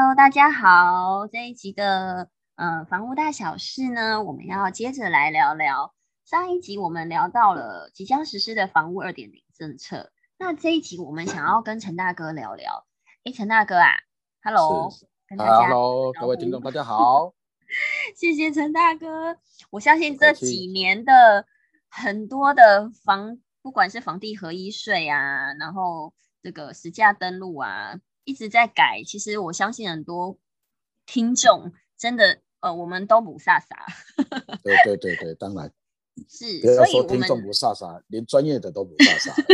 Hello，大家好。这一集的呃房屋大小事呢，我们要接着来聊聊。上一集我们聊到了即将实施的房屋二点零政策，那这一集我们想要跟陈大哥聊聊。哎，陈大哥啊，Hello，跟大家 Hello，各位听众大家好。谢谢陈大哥。我相信这几年的很多的房，不管是房地合一税啊，然后这个实价登录啊。一直在改，其实我相信很多听众真的，呃，我们都不飒飒。对对对对，当然 是。不要说听众不飒飒，连专业的都不飒飒。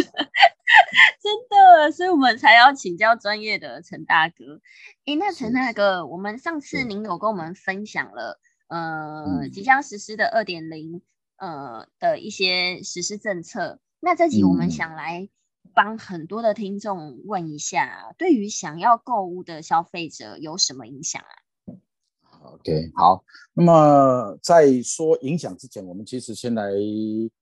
真的，所以我们才要请教专业的陈大哥。哎，那陈大哥，我们上次您有跟我们分享了，呃，即将实施的二点零，呃的一些实施政策。那这集我们想来。帮很多的听众问一下，对于想要购物的消费者有什么影响啊？OK，好。那么在说影响之前，我们其实先来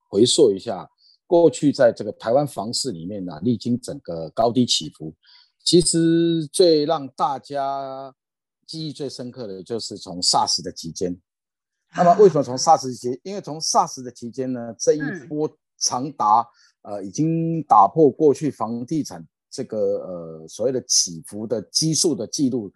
回溯一下过去在这个台湾房市里面呢，历经整个高低起伏，其实最让大家记忆最深刻的就是从 SARS 的期间。那么为什么从 SARS 期？因为从 SARS 的期间呢，这一波长达呃，已经打破过去房地产这个呃所谓的起伏的基数的记录。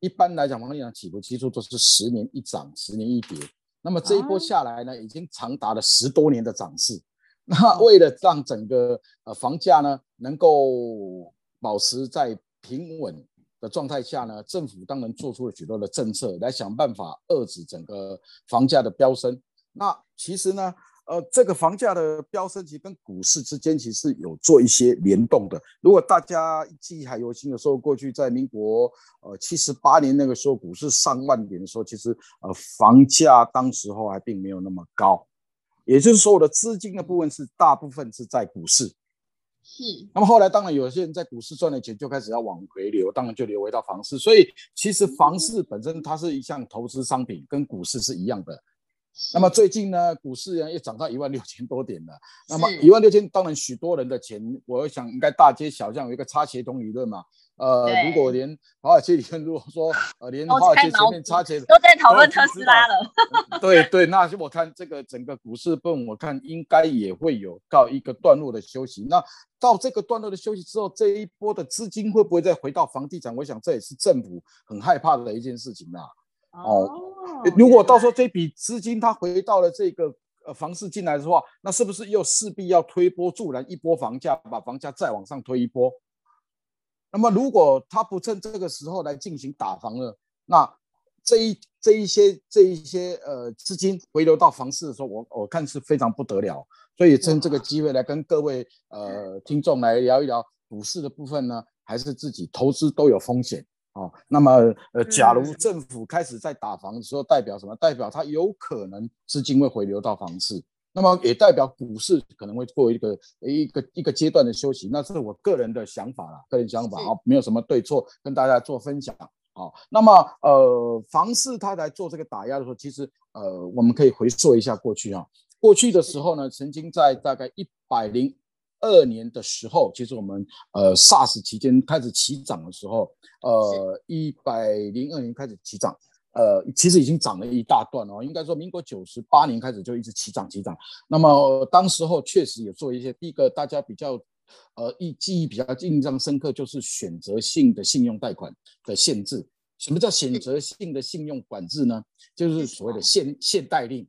一般来讲，房地产起伏基数都是十年一涨，十年一跌。那么这一波下来呢，已经长达了十多年的涨势。那为了让整个呃房价呢能够保持在平稳的状态下呢，政府当然做出了许多的政策来想办法遏制整个房价的飙升。那其实呢？呃，这个房价的飙升其实跟股市之间其实有做一些联动的。如果大家记忆还犹新的时候，过去在民国呃七十八年那个时候，股市上万点的时候，其实呃房价当时候还并没有那么高，也就是说我的资金的部分是大部分是在股市。是。那么后来当然有些人在股市赚了钱，就开始要往回流，当然就流回到房市。所以其实房市本身它是一项投资商品，跟股市是一样的。那么最近呢，股市呢又涨到一万六千多点了。那么一万六千，当然许多人的钱，我想应该大街小巷有一个差协同理论嘛。呃，如果连华尔街理论，如果说呃连华尔街前面差钱都在讨论特斯拉了。对对，那我看这个整个股市分，我看应该也会有告一个段落的休息。那到这个段落的休息之后，这一波的资金会不会再回到房地产？我想这也是政府很害怕的一件事情啦。哦，如果到时候这笔资金它回到了这个呃房市进来的话，那是不是又势必要推波助澜一波房价，把房价再往上推一波？那么如果他不趁这个时候来进行打房了，那这一这一些这一些呃资金回流到房市的时候，我我看是非常不得了。所以趁这个机会来跟各位呃听众来聊一聊股市的部分呢，还是自己投资都有风险。哦，那么呃，假如政府开始在打房的时候，代表什么？代表它有可能资金会回流到房市，那么也代表股市可能会过一个一个一个阶段的休息。那是我个人的想法啦，个人想法啊，没有什么对错，跟大家做分享。好，那么呃，房市它来做这个打压的时候，其实呃，我们可以回溯一下过去啊，过去的时候呢，曾经在大概一百零。二年的时候，其实我们呃 SARS 期间开始起涨的时候，呃一百零二年开始起涨，呃其实已经涨了一大段哦。应该说，民国九十八年开始就一直起涨起涨。那么当时候确实也做一些，第一个大家比较呃一记忆比较印象深刻，就是选择性的信用贷款的限制。什么叫选择性的信用管制呢？就是所谓的限限贷令，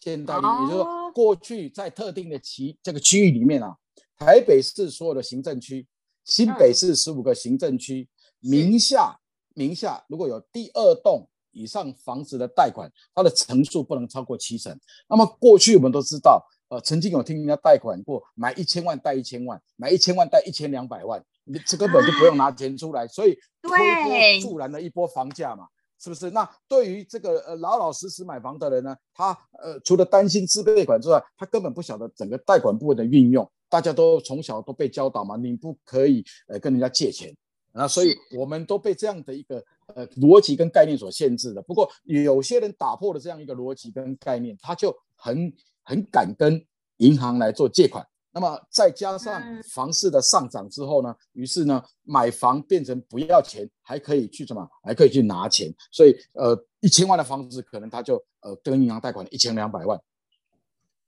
限贷令，也就是说过去在特定的区这个区域里面啊。台北市所有的行政区，新北市十五个行政区名下名下如果有第二栋以上房子的贷款，它的层数不能超过七成。那么过去我们都知道，呃，曾经有听人家贷款过，买一千万贷一千万，买一千万贷一千两百万，你这根本就不用拿钱出来，所以推波助澜了一波房价嘛，是不是？那对于这个呃老老实实买房的人呢，他呃除了担心自备款之外，他根本不晓得整个贷款部分的运用。大家都从小都被教导嘛，你不可以呃跟人家借钱啊，所以我们都被这样的一个呃逻辑跟概念所限制的。不过有些人打破了这样一个逻辑跟概念，他就很很敢跟银行来做借款那么再加上房市的上涨之后呢，于是呢，买房变成不要钱，还可以去什么，还可以去拿钱。所以呃，一千万的房子可能他就呃跟银行贷款一千两百万。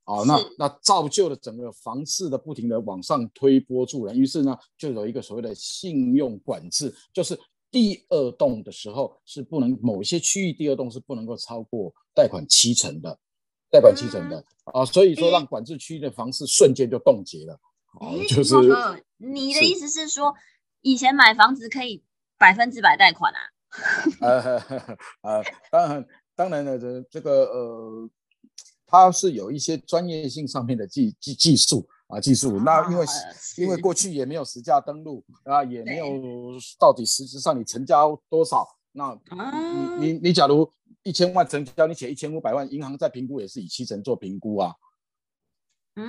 哦，那那造就了整个房市的不停的往上推波助澜，于是呢，就有一个所谓的信用管制，就是第二栋的时候是不能某一些区域第二栋是不能够超过贷款七成的。贷款七成的啊，所以说让管制区域的房市瞬间就冻结了。哦，就是你的意思是说，以前买房子可以百分之百贷款啊？呃 呃，当然当然了，这这个呃，它是有一些专业性上面的技技技术啊，技术。那因为因为过去也没有实价登录啊，也没有到底实质上你成交多少。那你你你假如。一千万成交，你写一千五百万，银行在评估也是以七成做评估啊，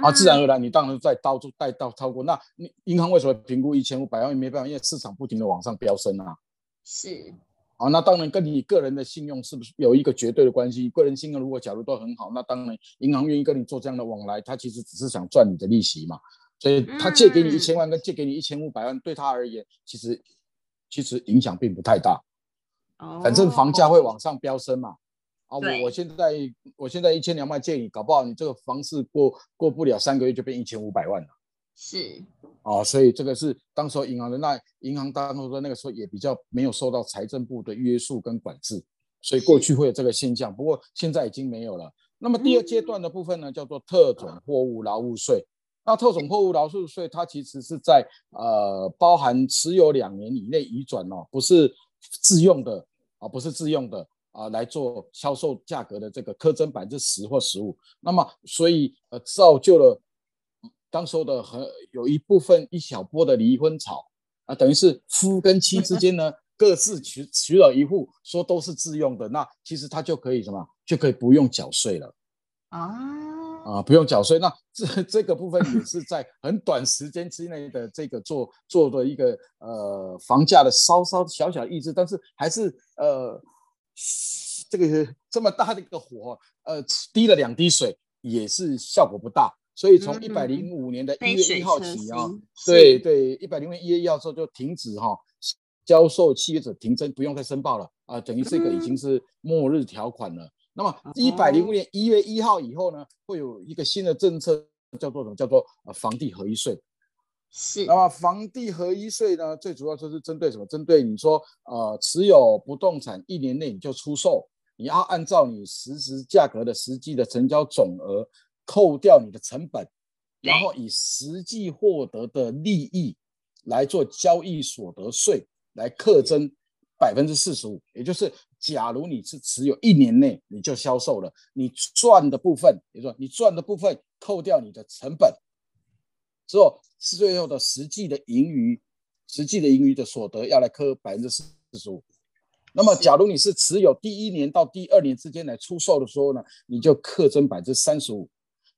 啊，自然而然你当然在到处带到超过，那你银行为什么评估一千五百万？没办法，因为市场不停的往上飙升啊。是，啊，那当然跟你个人的信用是不是有一个绝对的关系？个人信用如果假如都很好，那当然银行愿意跟你做这样的往来，他其实只是想赚你的利息嘛。所以他借给你一千万跟借给你一千五百万，对他而言，其实其实影响并不太大。反正房价会往上飙升嘛，啊，我我现在我现在一千两万借你，搞不好你这个房市过过不了三个月就变一千五百万了。是，啊，所以这个是当时候银行的那银行当时说那个时候也比较没有受到财政部的约束跟管制，所以过去会有这个现象，不过现在已经没有了。那么第二阶段的部分呢，叫做特种货物劳务税。那特种货物劳务税它其实是在呃包含持有两年以内移转哦，不是。自用的啊，不是自用的啊，来做销售价格的这个苛征百分之十或十五，那么所以呃造就了当时的很有一部分一小波的离婚潮啊，等于是夫跟妻之间呢 各自娶娶了一户，说都是自用的，那其实他就可以什么就可以不用缴税了啊。啊，不用缴税，那这这个部分也是在很短时间之内的这个做做的一个呃房价的稍稍小小抑制，但是还是呃这个这么大的一个火，呃滴了两滴水也是效果不大，所以从一百零五年的一月一号起啊，对对，一百零五年一月一号之后就停止哈销售契约者停征，不用再申报了啊，等于这个已经是末日条款了。那么一百零五年一月一号以后呢，会有一个新的政策，叫做什么？叫做呃房地合一税。是。那么房地合一税呢，最主要就是针对什么？针对你说呃持有不动产一年内你就出售，你要按照你实时价格的实际的成交总额扣掉你的成本，然后以实际获得的利益来做交易所得税来课征百分之四十五，也就是。假如你是持有一年内你就销售了，你赚的部分，比如说你赚的部分扣掉你的成本之后，是最后的实际的盈余，实际的盈余的所得要来扣百分之四十五。那么，假如你是持有第一年到第二年之间来出售的时候呢，你就课征百分之三十五。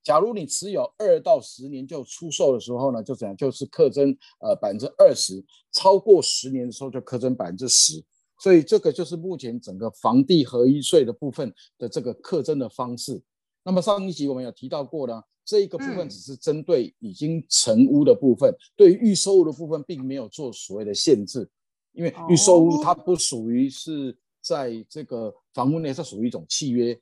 假如你持有二到十年就出售的时候呢，就怎样？就是课征呃百分之二十。超过十年的时候就课征百分之十。所以这个就是目前整个房地合一税的部分的这个课征的方式。那么上一集我们有提到过呢，这一个部分只是针对已经成屋的部分，对于预售屋的部分并没有做所谓的限制，因为预售屋它不属于是在这个房屋内，它属于一种契约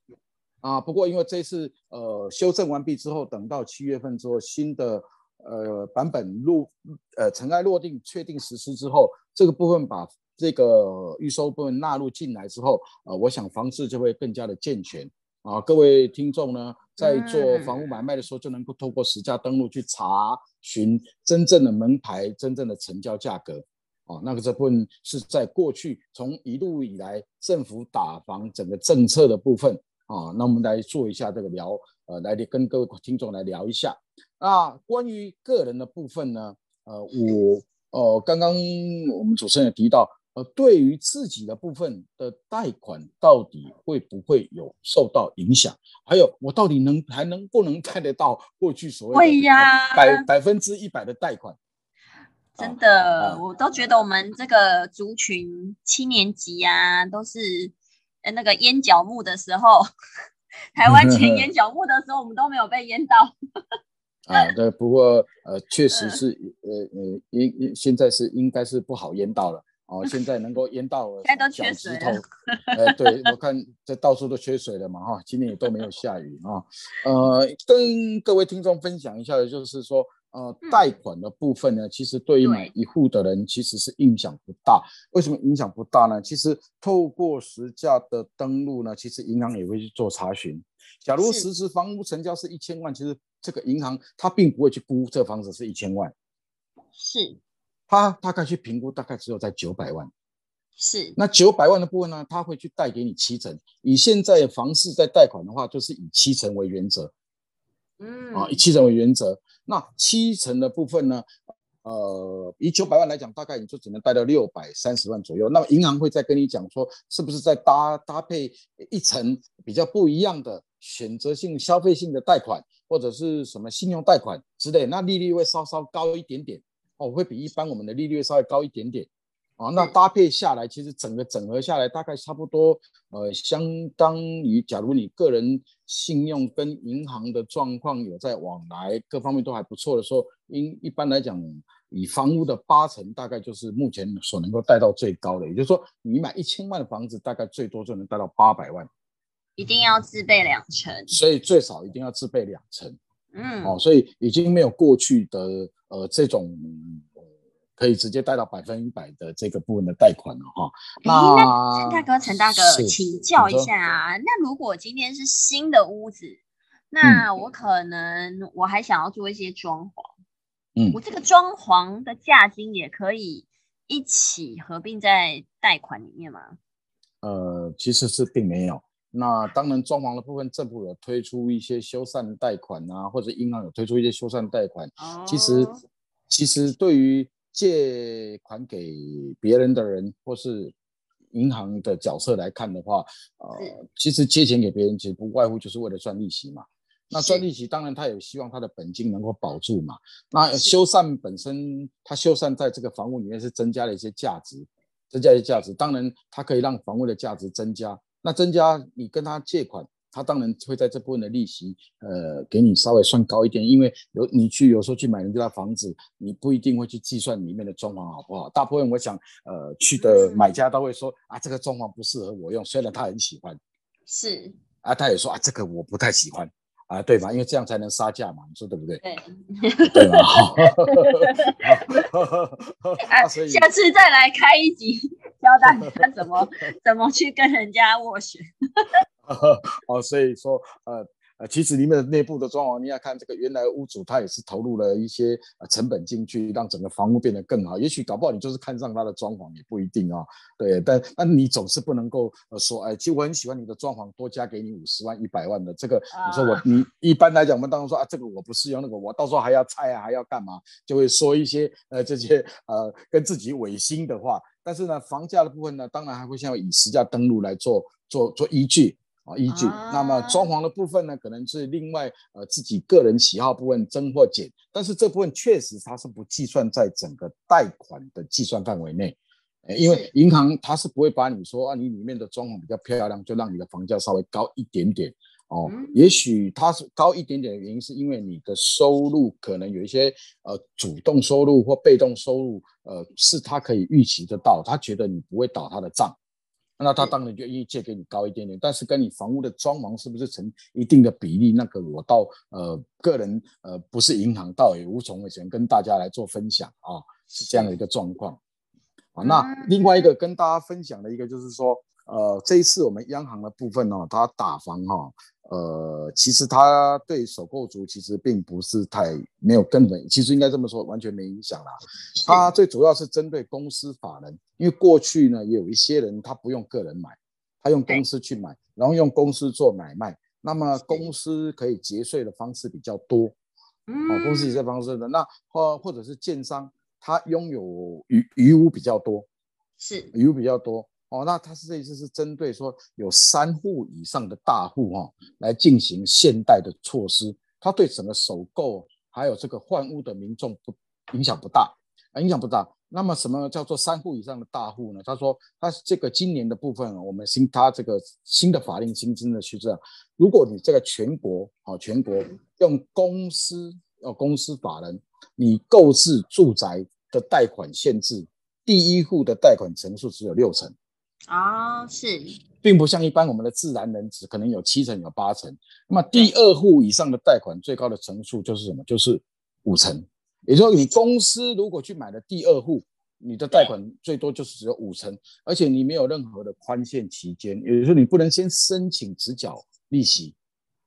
啊。不过因为这次呃修正完毕之后，等到七月份之后新的呃版本落呃尘埃落定确定实施之后，这个部分把。这个预收部分纳入进来之后，呃，我想房市就会更加的健全啊。各位听众呢，在做房屋买卖的时候，就能够透过实价登录去查询真正的门牌、真正的成交价格啊。那个这部分是在过去从一路以来政府打房整个政策的部分啊。那我们来做一下这个聊，呃，来跟各位听众来聊一下。那关于个人的部分呢，呃，我呃刚刚我们主持人也提到。呃，对于自己的部分的贷款，到底会不会有受到影响？还有，我到底能还能不能贷得到过去所谓会呀百百分之一百的贷款？真的，我都觉得我们这个族群七年级呀，都是呃那个淹脚木的时候，台湾前淹脚木的时候，我们都没有被淹到。啊，对，不过呃，确实是呃呃，应现在是应该是不好淹到了哦。现在能够淹到现在都缺水了。呃，对我看这到处都缺水了嘛哈，今年也都没有下雨啊。呃，跟各位听众分享一下的就是说。呃，贷款的部分呢，其实对于买一户的人其实是影响不大。为什么影响不大呢？其实透过实价的登录呢，其实银行也会去做查询。假如实时房屋成交是一千万，其实这个银行它并不会去估这房子是一千万，是，它大概去评估大概只有在九百万。是，那九百万的部分呢，它会去贷给你七成。以现在房市在贷款的话，就是以七成为原则。嗯，啊，以七成为原则。那七成的部分呢？呃，以九百万来讲，大概你就只能贷到六百三十万左右。那么银行会再跟你讲说，是不是再搭搭配一层比较不一样的选择性消费性的贷款，或者是什么信用贷款之类？那利率会稍稍高一点点哦，会比一般我们的利率稍微高一点点。啊，那搭配下来，其实整个整合下来大概差不多，呃，相当于假如你个人信用跟银行的状况有在往来，各方面都还不错的时候，应一般来讲，以房屋的八成大概就是目前所能够贷到最高的，也就是说，你买一千万的房子，大概最多就能贷到八百万，一定要自备两成，所以最少一定要自备两成，嗯，哦，所以已经没有过去的呃这种。可以直接贷到百分一百的这个部分的贷款了哈。那陈大哥，陈大哥，请教一下啊，那如果今天是新的屋子，那我可能我还想要做一些装潢，嗯，我这个装潢的价金也可以一起合并在贷款里面吗？呃，其实是并没有。那当然，装潢的部分政府有推出一些修缮贷款啊，或者银行有推出一些修缮贷款。哦，其实其实对于借款给别人的人，或是银行的角色来看的话，呃，其实借钱给别人，其实不外乎就是为了赚利息嘛。那赚利息，当然他也希望他的本金能够保住嘛。那修缮本身，他修缮在这个房屋里面是增加了一些价值，增加一些价值，当然它可以让房屋的价值增加。那增加，你跟他借款。他当然会在这部分的利息，呃，给你稍微算高一点，因为有你去有时候去买人家的房子，你不一定会去计算里面的装潢好不好。大部分我想，呃，去的买家都会说啊，这个装潢不适合我用，虽然他很喜欢，是啊，他也说啊，这个我不太喜欢啊，对吧？因为这样才能杀价嘛，你说对不对？对，对吧？啊，下次再来开一集，教大家怎么怎么去跟人家斡旋。哦，所以说，呃呃，其实里面的内部的装潢，你要看这个原来屋主他也是投入了一些呃成本进去，让整个房屋变得更好。也许搞不好你就是看上他的装潢也不一定啊。对，但但你总是不能够呃说，哎，其实我很喜欢你的装潢，多加给你五十万、一百万的这个。你说我你一般来讲，我们当中说啊，这个我不适用，那个我到时候还要拆啊，还要干嘛，就会说一些呃这些呃跟自己违心的话。但是呢，房价的部分呢，当然还会像以实价登录来做做做依据。啊，依据。那么装潢的部分呢，可能是另外呃自己个人喜好部分增或减，但是这部分确实它是不计算在整个贷款的计算范围内，因为银行它是不会把你说啊，你里面的装潢比较漂亮，就让你的房价稍微高一点点哦。也许它是高一点点的原因，是因为你的收入可能有一些呃主动收入或被动收入，呃是他可以预期得到，他觉得你不会倒他的账。那他当然就愿意借给你高一点点，但是跟你房屋的装潢是不是成一定的比例？那个我倒呃个人呃不是银行，倒也无从为前跟大家来做分享啊，是这样的一个状况啊。那另外一个跟大家分享的一个就是说，呃，这一次我们央行的部分呢，它打房哈。呃，其实它对首购族其实并不是太没有根本，其实应该这么说，完全没影响啦。它最主要是针对公司法人，因为过去呢也有一些人他不用个人买，他用公司去买，然后用公司做买卖，那么公司可以节税的方式比较多，哦，公司节税方式的那或或者是建商，他拥有余余屋比较多，是余屋比较多。哦，那他是这一次是针对说有三户以上的大户哈，来进行现代的措施，它对整个首购还有这个换屋的民众不影响不大啊，影响不大。那么什么叫做三户以上的大户呢？他说，他这个今年的部分，我们新他这个新的法令新增的是这样，如果你这个全国啊全国用公司哦公司法人，你购置住宅的贷款限制，第一户的贷款成数只有六成。哦，是，并不像一般我们的自然人只可能有七成有八成。那么第二户以上的贷款最高的成数就是什么？就是五成。也就是说，你公司如果去买了第二户，你的贷款最多就是只有五成，而且你没有任何的宽限期间，也就是说你不能先申请只缴利息，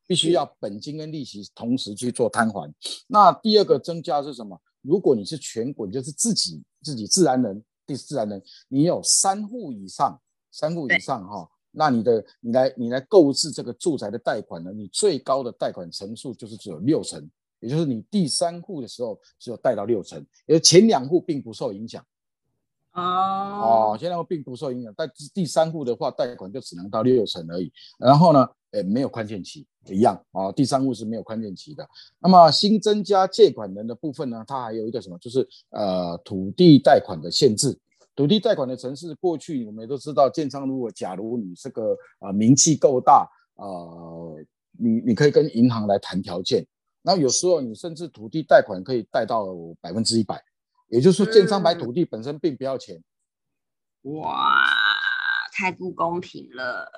必须要本金跟利息同时去做摊还。那第二个增加是什么？如果你是全滚，就是自己自己自然人，第自然人，你有三户以上。三户以上哈，那你的你来你来购置这个住宅的贷款呢？你最高的贷款成数就是只有六成，也就是你第三户的时候只有贷到六成，而前两户并不受影响。哦哦，前两户并不受影响，但第三户的话贷款就只能到六成而已。然后呢，呃，没有宽限期一样哦，第三户是没有宽限期的。那么新增加借款人的部分呢，它还有一个什么？就是呃土地贷款的限制。土地贷款的城市，过去我们也都知道，建商如果假如你这个呃名气够大，呃，你你可以跟银行来谈条件，然后有时候你甚至土地贷款可以贷到百分之一百，也就是说，建商买土地本身并不要钱。哇，太不公平了。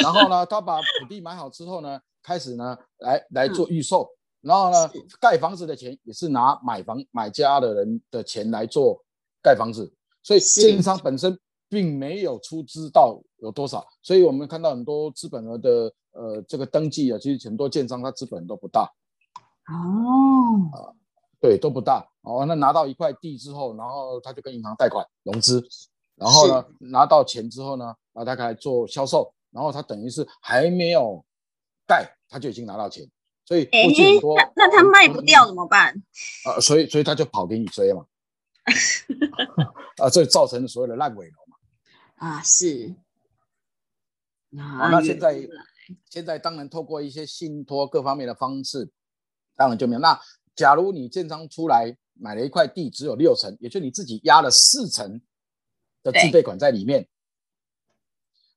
然后呢，他把土地买好之后呢，开始呢来来做预售，然后呢，盖房子的钱也是拿买房买家的人的钱来做盖房子。所以建商本身并没有出资到有多少，所以我们看到很多资本额的呃这个登记啊，其实很多建商他资本都不大。哦，啊，对，都不大。哦，那拿到一块地之后，然后他就跟银行贷款融资，然后呢拿到钱之后呢，啊，他开始做销售，然后他等于是还没有盖，他就已经拿到钱。所以过去很多，那他卖不掉怎么办？啊，所以所以他就跑给你追嘛。啊，这造成所谓的烂尾楼嘛？啊，是。好，那现在现在当然透过一些信托各方面的方式，当然就没有。那假如你建商出来买了一块地，只有六成，也就你自己压了四成的自备款在里面，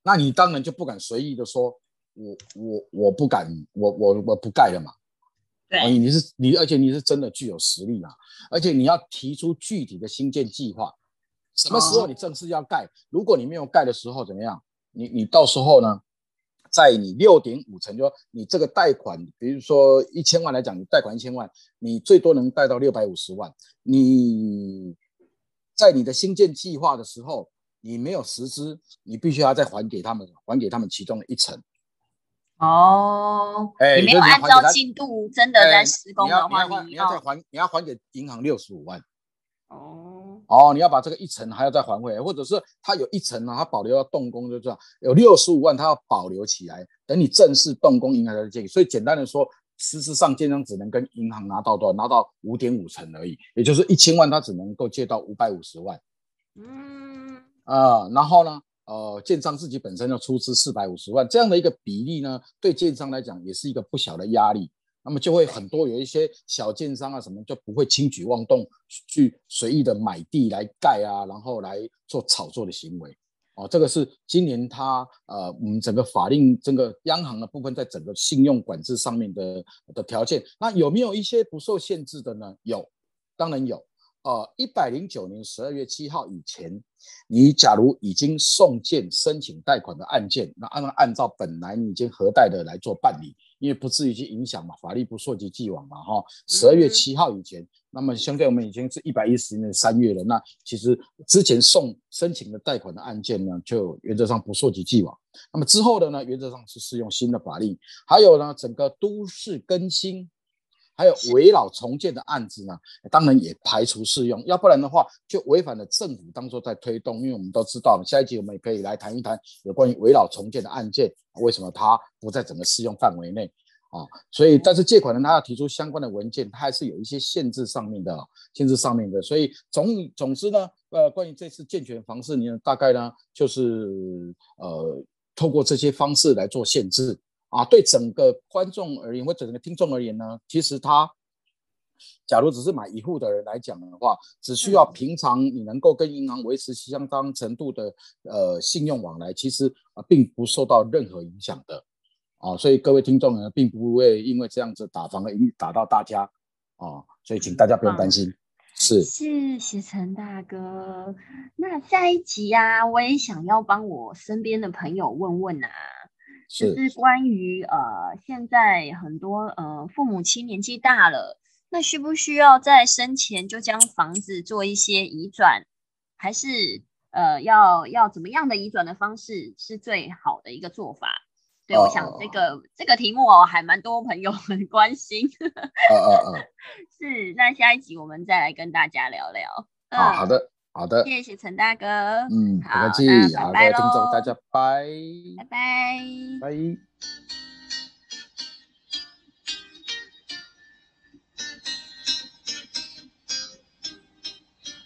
那你当然就不敢随意的说，我我我不敢，我我我不盖了嘛。对，你是你，而且你是真的具有实力啊！而且你要提出具体的新建计划，什么时候你正式要盖？如果你没有盖的时候怎么样？你你到时候呢，在你六点五成，就说你这个贷款，比如说一千万来讲，你贷款一千万，你最多能贷到六百五十万。你在你的新建计划的时候，你没有实施，你必须要再还给他们，还给他们其中的一层。哦，你没有按照进度真的在施工的话，你要再还，你要还给银行六十五万。哦，哦，你要把这个一层还要再还回来，或者是它有一层呢，它保留要动工，就这样有六十五万，它要保留起来，等你正式动工，银行才借给。所以简单的说，事实上建商只能跟银行拿到多少？拿到五点五成而已，也就是一千万，它只能够借到五百五十万。嗯，啊，然后呢？呃，建商自己本身要出资四百五十万，这样的一个比例呢，对建商来讲也是一个不小的压力。那么就会很多有一些小建商啊，什么就不会轻举妄动，去随意的买地来盖啊，然后来做炒作的行为。哦，这个是今年它呃，我们整个法令、整个央行的部分，在整个信用管制上面的的条件，那有没有一些不受限制的呢？有，当然有。呃，一百零九年十二月七号以前，你假如已经送件申请贷款的案件，那按按照本来你已经核贷的来做办理，因为不至于去影响嘛，法律不溯及既往嘛，哈。十二月七号以前，那么相对我们已经是一百一十年三月了，那其实之前送申请的贷款的案件呢，就原则上不溯及既往。那么之后的呢，原则上是适用新的法令，还有呢，整个都市更新。还有围绕重建的案子呢，当然也排除适用，要不然的话就违反了政府当初在推动。因为我们都知道，下一集我们也可以来谈一谈有关于围绕重建的案件，为什么它不在整个适用范围内啊？所以，但是借款人他要提出相关的文件，他还是有一些限制上面的，限制上面的。所以总总之呢，呃，关于这次健全房市，呢，大概呢就是呃，透过这些方式来做限制。啊，对整个观众而言，或者整个听众而言呢，其实他，假如只是买一户的人来讲的话，只需要平常你能够跟银行维持相当程度的呃信用往来，其实啊并不受到任何影响的。啊，所以各位听众呢，并不会因为这样子打房而影打到大家。啊，所以请大家不用担心。是，谢谢陈大哥。那下一集啊，我也想要帮我身边的朋友问问啊，就是关于呃，现在很多呃父母亲年纪大了，那需不需要在生前就将房子做一些移转，还是呃要要怎么样的移转的方式是最好的一个做法？对，我想这个这个题目哦，还蛮多朋友 很关心。嗯嗯嗯，是。那下一集我们再来跟大家聊聊。好好的好的，谢谢陈大哥。嗯，不客气。好，各位听众大家拜拜拜拜。